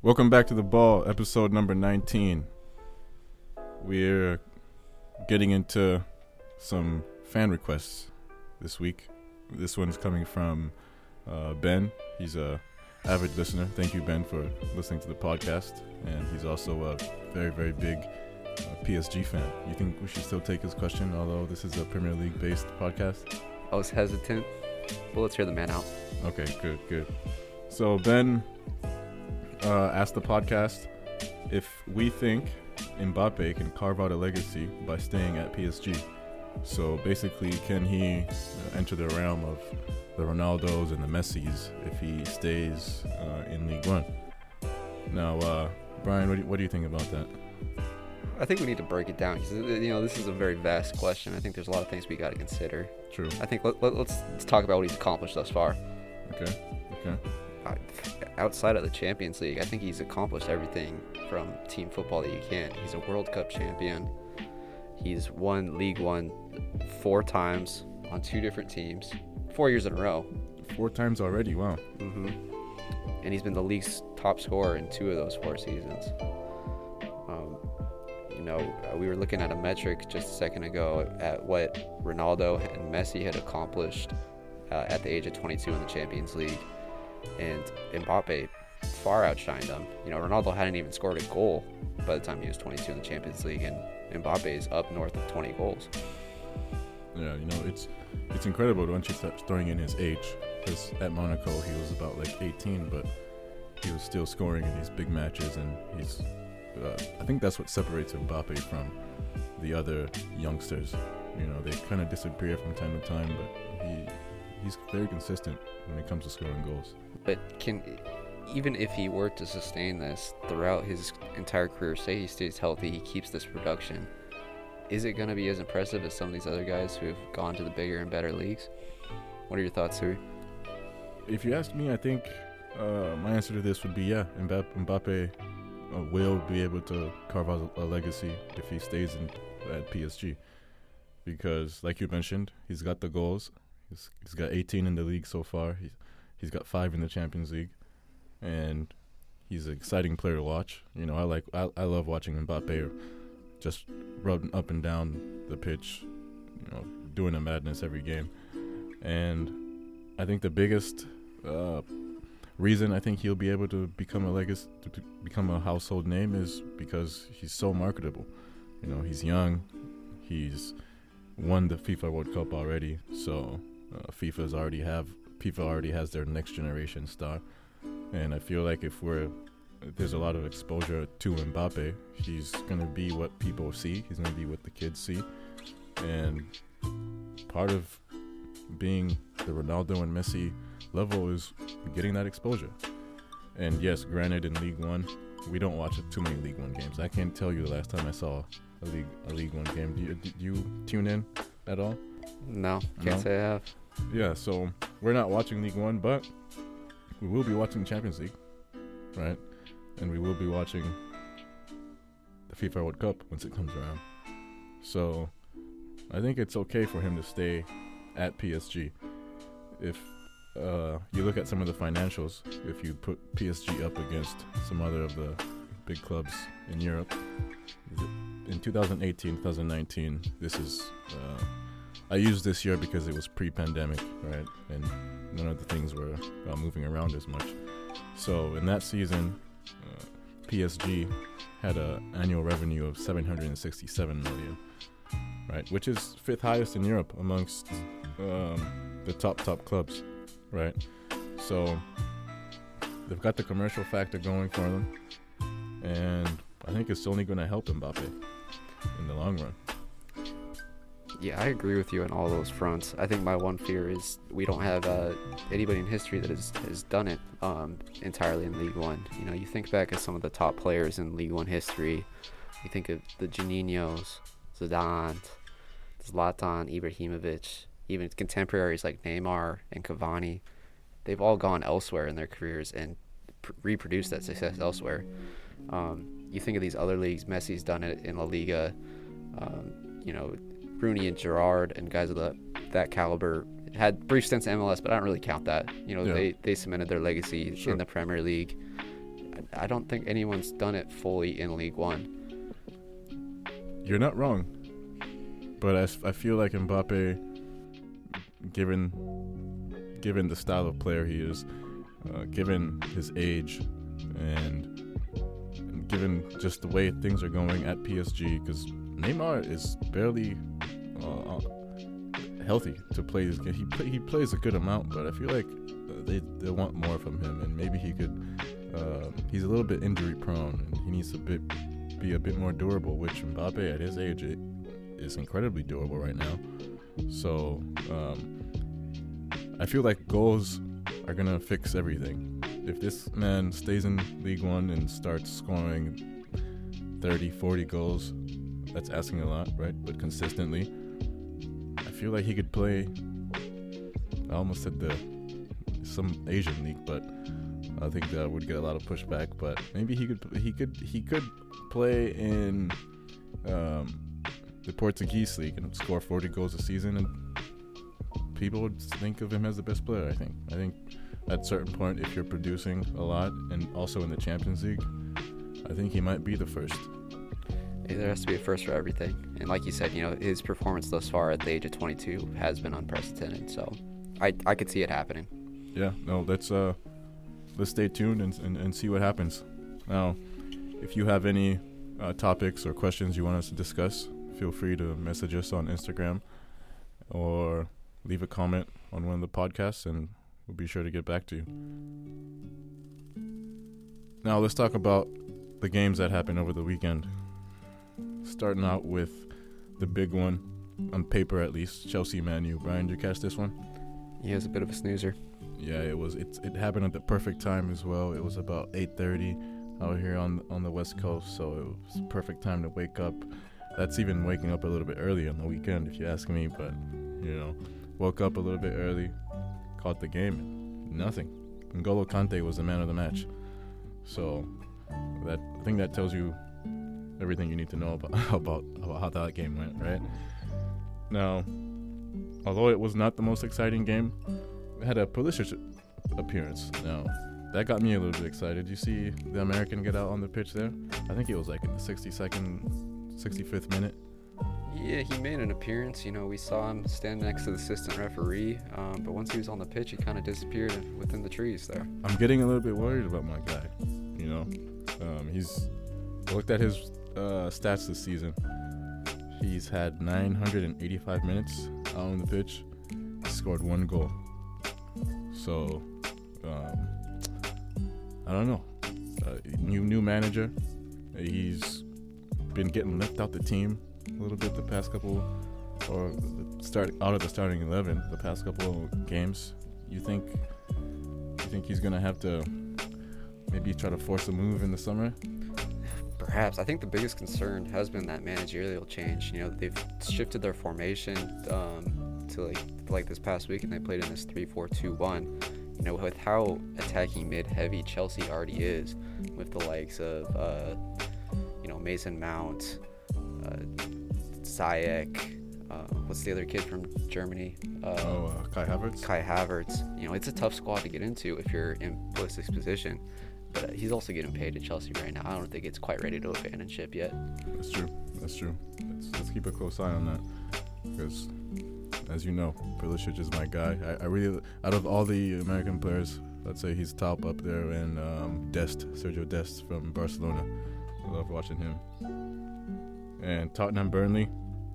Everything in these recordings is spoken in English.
Welcome back to the ball, episode number 19. We're getting into some fan requests this week. This one's coming from uh, Ben. He's a avid listener. Thank you, Ben, for listening to the podcast. And he's also a very, very big uh, PSG fan. You think we should still take his question, although this is a Premier League based podcast? I was hesitant, but let's hear the man out. Okay, good, good. So Ben uh, asked the podcast if we think Mbappe can carve out a legacy by staying at PSG. So basically, can he uh, enter the realm of the Ronaldos and the Messis if he stays uh, in Ligue 1? Now, uh, Brian, what do, you, what do you think about that? I think we need to break it down because you know this is a very vast question. I think there's a lot of things we got to consider. True. I think let, let, let's, let's talk about what he's accomplished thus far. Okay. Okay. Uh, outside of the Champions League, I think he's accomplished everything from team football that you can. He's a World Cup champion. He's won Ligue 1 four times on two different teams, four years in a row. Four times already. Wow. hmm And he's been the league's top scorer in two of those four seasons. Um, you know, uh, we were looking at a metric just a second ago at what Ronaldo and Messi had accomplished uh, at the age of 22 in the Champions League, and Mbappe far outshined them. You know, Ronaldo hadn't even scored a goal by the time he was 22 in the Champions League, and Mbappe is up north of 20 goals. Yeah, you know, it's it's incredible once you start throwing in his age. Because at Monaco, he was about like 18, but he was still scoring in these big matches, and he's. Uh, I think that's what separates Mbappe from the other youngsters. You know, they kind of disappear from time to time, but he he's very consistent when it comes to scoring goals. But can even if he were to sustain this throughout his entire career, say he stays healthy, he keeps this production, is it going to be as impressive as some of these other guys who have gone to the bigger and better leagues? What are your thoughts, Suri? If you ask me, I think uh, my answer to this would be yeah. Mbappe, Mbappe uh, will be able to carve out a, a legacy if he stays in, at PSG, because like you mentioned, he's got the goals. He's, he's got 18 in the league so far. He's he's got five in the Champions League, and he's an exciting player to watch. You know, I like I, I love watching Mbappe just running up and down the pitch, you know, doing a madness every game. And I think the biggest uh, reason I think he'll be able to become a legacy, to become a household name, is because he's so marketable. You know, he's young. He's won the FIFA World Cup already, so uh, FIFA's already have FIFA already has their next generation star, and I feel like if we're there's a lot of exposure to Mbappe, he's gonna be what people see. He's gonna be what the kids see, and part of being the Ronaldo and Messi level is getting that exposure. And yes, granted, in Ligue 1, we don't watch too many Ligue 1 games. I can't tell you the last time I saw a League a Ligue 1 game. Do you, do you tune in at all? No, can't No? say I have. Yeah, so we're not watching Ligue 1, but we will be watching Champions League, right? And we will be watching the FIFA World Cup once it comes around. So I think it's okay for him to stay at PSG. If uh, you look at some of the financials, if you put PSG up against some other of the big clubs in Europe, in 2018, 2019, this is. Uh, I used this year because it was pre-pandemic, right? And none of the things were uh, moving around as much. So in that season, uh, PSG had an annual revenue of 767 million, right? Which is fifth highest in Europe amongst um, the top top clubs, right? So they've got the commercial factor going for them, and I think it's only going to help Mbappe in the long run. Yeah, I agree with you on all those fronts. I think my one fear is we don't have uh, anybody in history that has, has done it um, entirely in Ligue 1. You know, you think back at some of the top players in Ligue 1 history. You think of the Juninhos, Zidane, Zlatan, Ibrahimovic, even contemporaries like Neymar and Cavani. They've all gone elsewhere in their careers and pr- reproduced that success elsewhere. Um, you think of these other leagues. Messi's done it in La Liga. Um, you know, Rooney and Gerrard and guys of the, that caliber had brief stints in MLS, but I don't really count that. You know, Yeah. they, they cemented their legacy Sure. in the Premier League. I don't think anyone's done it fully in Ligue 1. You're not wrong, but I, I feel like Mbappe, given given the style of player he is, uh, given his age, and, and given just the way things are going at PSG, because Neymar is barely uh, uh, healthy to play this game. He play, he plays a good amount, but I feel like uh, they they want more from him, and maybe he could. Uh, he's a little bit injury prone, and he needs to bit be a bit more durable. Which Mbappe at his age it, is incredibly durable right now. So um, I feel like goals are gonna fix everything. If this man stays in Ligue 1 and starts scoring 30, 40 goals, that's asking a lot, right? But consistently, I feel like he could play. I almost said the some Asian league, but I think that would get a lot of pushback. But maybe he could he could he could play in um, the Portuguese league and score 40 goals a season, and people would think of him as the best player. I think. I think at certain point, if you're producing a lot and also in the Champions League, I think he might be the first. There has to be a first for everything. And like you said, you know, his performance thus far at the age of 22 has been unprecedented. So I, I could see it happening. yeah no let's uh let's stay tuned and, and, and see what happens now if you have any uh, topics or questions you want us to discuss feel free to message us on instagram or leave a comment on one of the podcasts and we'll be sure to get back to you now let's talk about the games that happened over the weekend starting out with the big one on paper at least chelsea manu brian did you catch this one He was a bit of a snoozer. yeah, it was. It it happened at the perfect time as well. It was about 8:30 out here on on the west coast, so it was perfect time to wake up. That's even waking up a little bit early on the weekend, if you ask me. But you know, woke up a little bit early, caught the game, nothing. N'Golo Kante was the man of the match. So that I think that tells you everything you need to know about about, about how that game went, right? Now, although it was not the most exciting game, it had a Pulisic appearance. Now, that got me a little bit excited. You see the American get out on the pitch there? I think it was like in the 62nd, 65th minute. Yeah, he made an appearance. You know, we saw him stand next to the assistant referee. Um, but once he was on the pitch, he kind of disappeared within the trees there. I'm getting a little bit worried about my guy. You know, um, he's I looked at his uh, stats this season. He's had 985 minutes on the pitch. Scored one goal. So, um, I don't know. Uh, new new manager. He's been getting left out the team a little bit the past couple, or start out of the starting eleven the past couple games. You think you think he's gonna have to maybe try to force a move in the summer? Perhaps. I think the biggest concern has been that managerial change. You know, they've shifted their formation um, to like like this past week, and they played in this 3-4-2-1. You know, with how attacking mid-heavy Chelsea already is, with the likes of uh, you know Mason Mount, uh, Ziyech, uh, what's the other kid from Germany? Uh, oh, uh, Kai Havertz. Kai Havertz. You know, it's a tough squad to get into if you're in Pulisic's position. But uh, he's also getting paid at Chelsea right now. I don't think it's quite ready to abandon ship yet. That's true. That's true. Let's, let's keep a close eye on that because, as you know, Pulisic is my guy. I, I really, out of all the American players, I'd say he's top up there. And um, Dest, Sergio Dest from Barcelona. I love watching him. And Tottenham Burnley,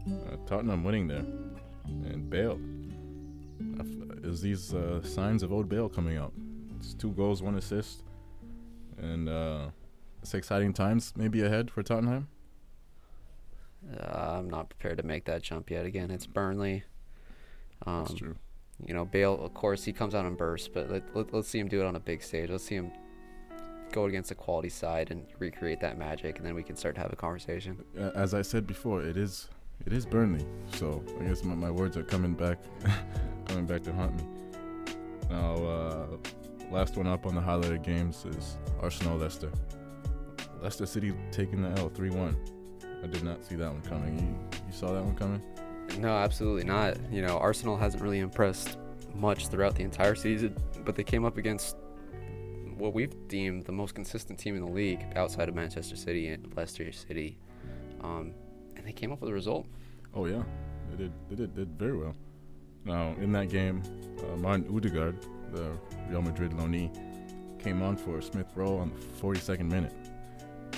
uh, Tottenham winning there, and Bale. Is these uh, signs of old Bale coming out? It's two goals, one assist, and uh, it's exciting times maybe ahead for Tottenham. Uh, I'm not prepared to make that jump yet. Again, it's Burnley. Um, That's true. You know, Bale, of course, he comes out in bursts, but let, let, let's see him do it on a big stage. Let's see him go against a quality side and recreate that magic, and then we can start to have a conversation. As I said before, it is it is Burnley. So I guess my, my words are coming back coming back to haunt me. Now, uh, last one up on the highlighted games is Arsenal Leicester. Leicester City taking the L 3-1. I did not see that one coming. You, you saw that one coming? No, absolutely not. You know, Arsenal hasn't really impressed much throughout the entire season, but they came up against what we've deemed the most consistent team in the league outside of Manchester City and Leicester City, um, and they came up with a result. Oh yeah, they did. They did did very well. Now in that game, uh, Martin Odegaard, the Real Madrid loanee, came on for Smith Rowe on the 42nd minute,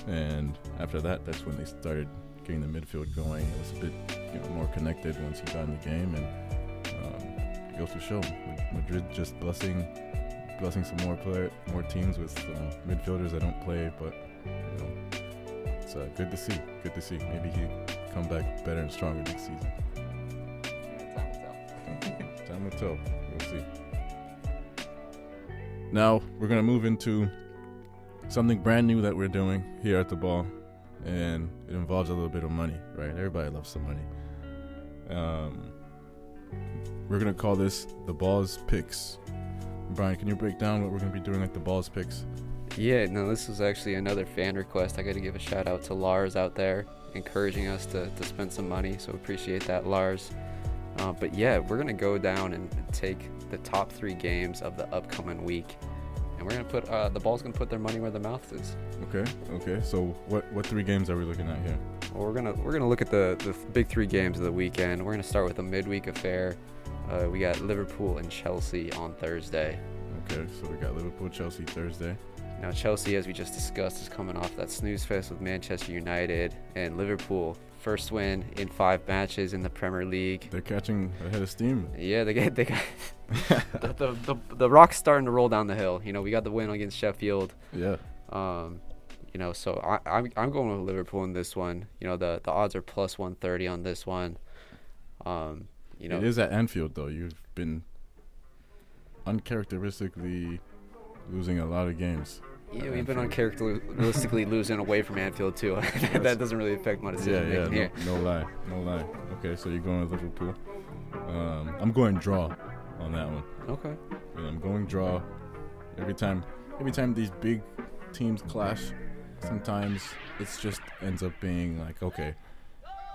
and after that, that's when they started getting the midfield going. It was a bit you know more connected once he got in the game, and um, it goes to show Madrid just blessing blessing some more player more teams with um, midfielders that don't play, but you know it's uh, good to see. Good to see. Maybe he come back better and stronger next season. Time will tell. Time will tell. We'll see. Now we're gonna move into something brand new that we're doing here at the ball, and it involves a little bit of money, right? Everybody loves some money. Um, we're gonna call this the balls picks. Brian, can you break down what we're gonna be doing at the balls picks? Yeah, no, this was actually another fan request. I got to give a shout out to Lars out there, encouraging us to, to spend some money. So appreciate that, Lars. Uh, but yeah, we're gonna go down and take the top three games of the upcoming week, and we're gonna put uh, the ball's gonna put their money where the mouth is. Okay, okay. So what what three games are we looking at here? Well, we're gonna we're gonna look at the the big three games of the weekend. We're gonna start with a midweek affair. Uh, we got Liverpool and Chelsea on Thursday. Okay, so we got Liverpool, Chelsea Thursday. Now Chelsea, as we just discussed, is coming off that snooze fest with Manchester United and Liverpool. First win in five matches in the Premier League. They're catching a head of steam. Yeah, they get they got the, the, the the rock's starting to roll down the hill. You know, we got the win against Sheffield. Yeah. Um, you know, so I, I'm I'm going with Liverpool in this one. You know, the the odds are plus 130 on this one. Um, you know, it is at Anfield though. You've been uncharacteristically losing a lot of games. Yeah, we've been uncharacteristically losing away from Anfield too. that doesn't really affect my decision yeah, yeah, here. No, no lie, no lie. Okay, so you're going with Liverpool. Um, I'm going draw on that one. Okay. I'm going draw. Every time, every time these big teams clash, sometimes it's just ends up being like, okay,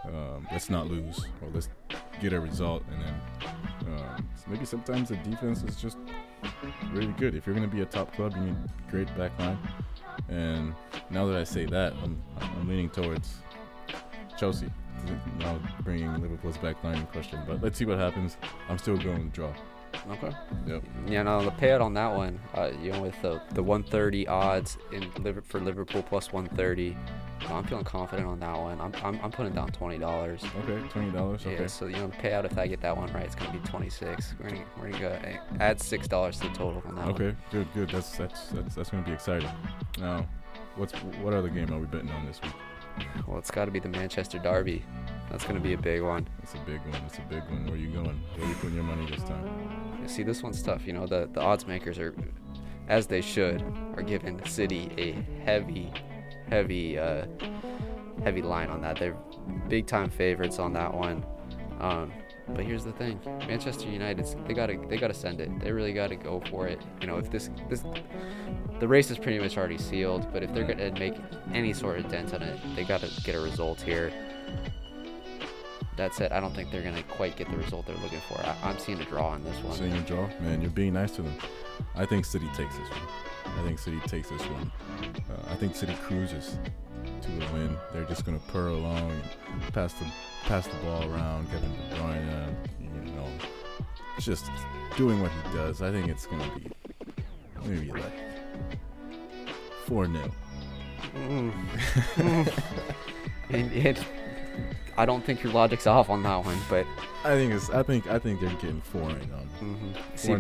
um, let's not lose or let's get a result, and then um, maybe sometimes the defense is just really good. If you're going to be a top club, you need great back line. And now that I say that, I'm, I'm leaning towards Chelsea. Now bringing Liverpool's back line in question, but let's see what happens. I'm still going to draw. Okay. Yep. Yeah, no, the payout on that one, uh, you know, with the the 130 odds in Liver- for Liverpool plus 130, uh, I'm feeling confident on that one. I'm I'm, I'm putting down twenty dollars. Okay, twenty dollars. Okay. Yeah, so you know, the payout if I get that one right, it's gonna be 26. We're gonna we're gonna go add six dollars to the total on that one. Okay, good, good. That's that's that's that's gonna be exciting. Now, what's what other game are we betting on this week? Well, it's got to be the Manchester Derby. That's gonna be a big one. It's a big one. It's a big one. Where you going? Where you putting your money this time? See, this one's tough. You know, the the odds makers are, as they should, are giving City a heavy, heavy, uh, heavy line on that. They're big time favorites on that one. Um, but here's the thing: Manchester United, they gotta they gotta send it. They really gotta go for it. You know, if this this the race is pretty much already sealed, but if they're gonna make any sort of dent on it, they gotta get a result here. That's said, I don't think they're gonna quite get the result they're looking for. I, I'm seeing a draw on this one. Seeing a draw, man. You're being nice to them. I think City takes this one. I think City takes this one. Uh, I think City cruises to the win. They're just gonna purr along, and pass the pass the ball around, Kevin De Bruyne, you know, just doing what he does. I think it's gonna be maybe like four 0 Mm. and, and I don't think your logic's off on that one, but I think it's. I think. I think they're getting four right now. mhm. See,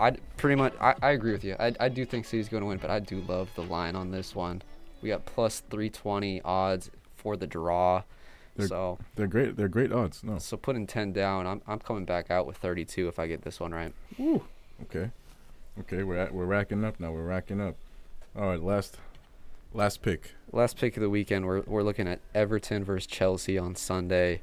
I pretty much I, I agree with you. I, I do think City's going to win, but I do love the line on this one. We got plus 320 odds for the draw. They're- so They're great. They're great odds. No. so putting 10 down, I'm I'm coming back out with 32 if I get this one right. Okay. Okay. We're at, we're racking up now. We're racking up. All right. Last. Last pick. Last pick of the weekend, we're we're looking at Everton versus Chelsea on Sunday.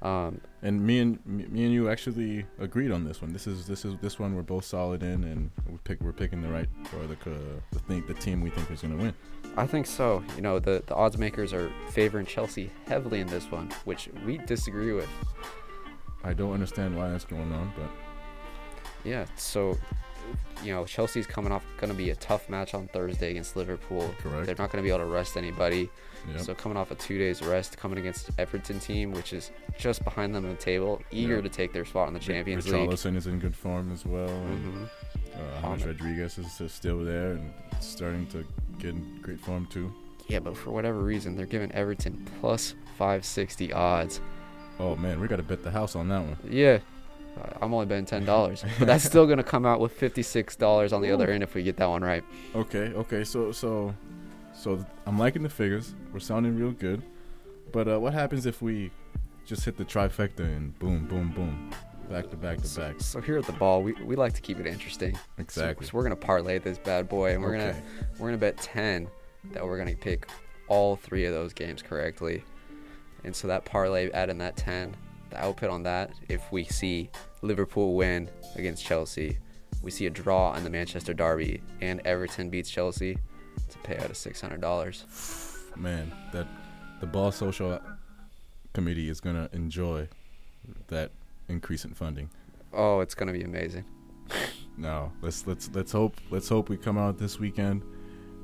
Um, And me and me, and you actually agreed on this one. This is this is this one we're both solid in, and we pick we're picking the right or the uh, the thing the team we think is gonna win. I think so. You know, the the odds makers are favoring Chelsea heavily in this one, which we disagree with. I don't understand why that's going on, but Yeah, so you know, Chelsea's coming off going to be a tough match on Thursday against Liverpool. Correct. They're not going to be able to rest anybody. Yep. So coming off a two days rest, coming against Everton team, which is just behind them in the table, eager Yeah. to take their spot in the Champions League. Richarlison is in good form as well. And, hmm uh, Rodriguez is is still there and starting to get in great form too. Yeah, but for whatever reason, they're giving Everton plus 560 odds. Oh man, we got to bet the house on that one. Yeah. I- I'm only betting ten dollars, but that's still gonna come out with fifty-six dollars on the other end if we get that one right. Okay, okay. So so so I'm liking the figures. We're sounding real good. But uh, what happens if we just hit the trifecta and boom, boom, boom, back to back to So, back? so here at the ball, we, we like to keep it interesting. So- Exactly. So, we're gonna parlay this bad boy, and we're okay. gonna we're gonna bet ten that we're gonna pick all three of those games correctly. And so that parlay, adding that ten, the output on that, if we see Liverpool win against Chelsea, we see a draw in the Manchester Derby, and Everton beats Chelsea, it's a payout of six hundred dollars. Man, that the ball social committee is gonna enjoy that increase in funding. Oh, it's gonna be amazing. No, let's let's let's hope let's hope we come out this weekend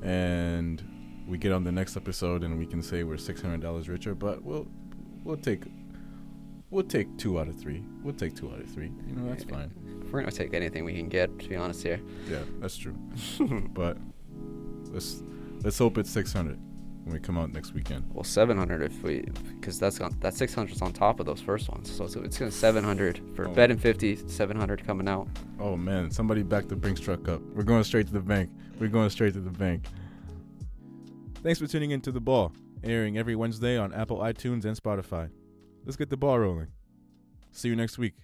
and we get on the next episode and we can say we're six hundred dollars richer. But we'll we'll take we'll take two out of three. We'll take two out of three. You know that's fine. We're gonna take anything we can get, to be honest here. Yeah, that's true. but let's let's hope it's six hundred when we come out next weekend. Well, 700 if we, because that's on that 600 is on top of those first ones. So it's, it's gonna 700 for Oh. and 50, 700 coming out. Oh man, somebody back the Brinks truck up. We're going straight to the bank. We're going straight to the bank. Thanks for tuning in to The Ball, airing every Wednesday on Apple iTunes and Spotify. Let's get the ball rolling. See you next week.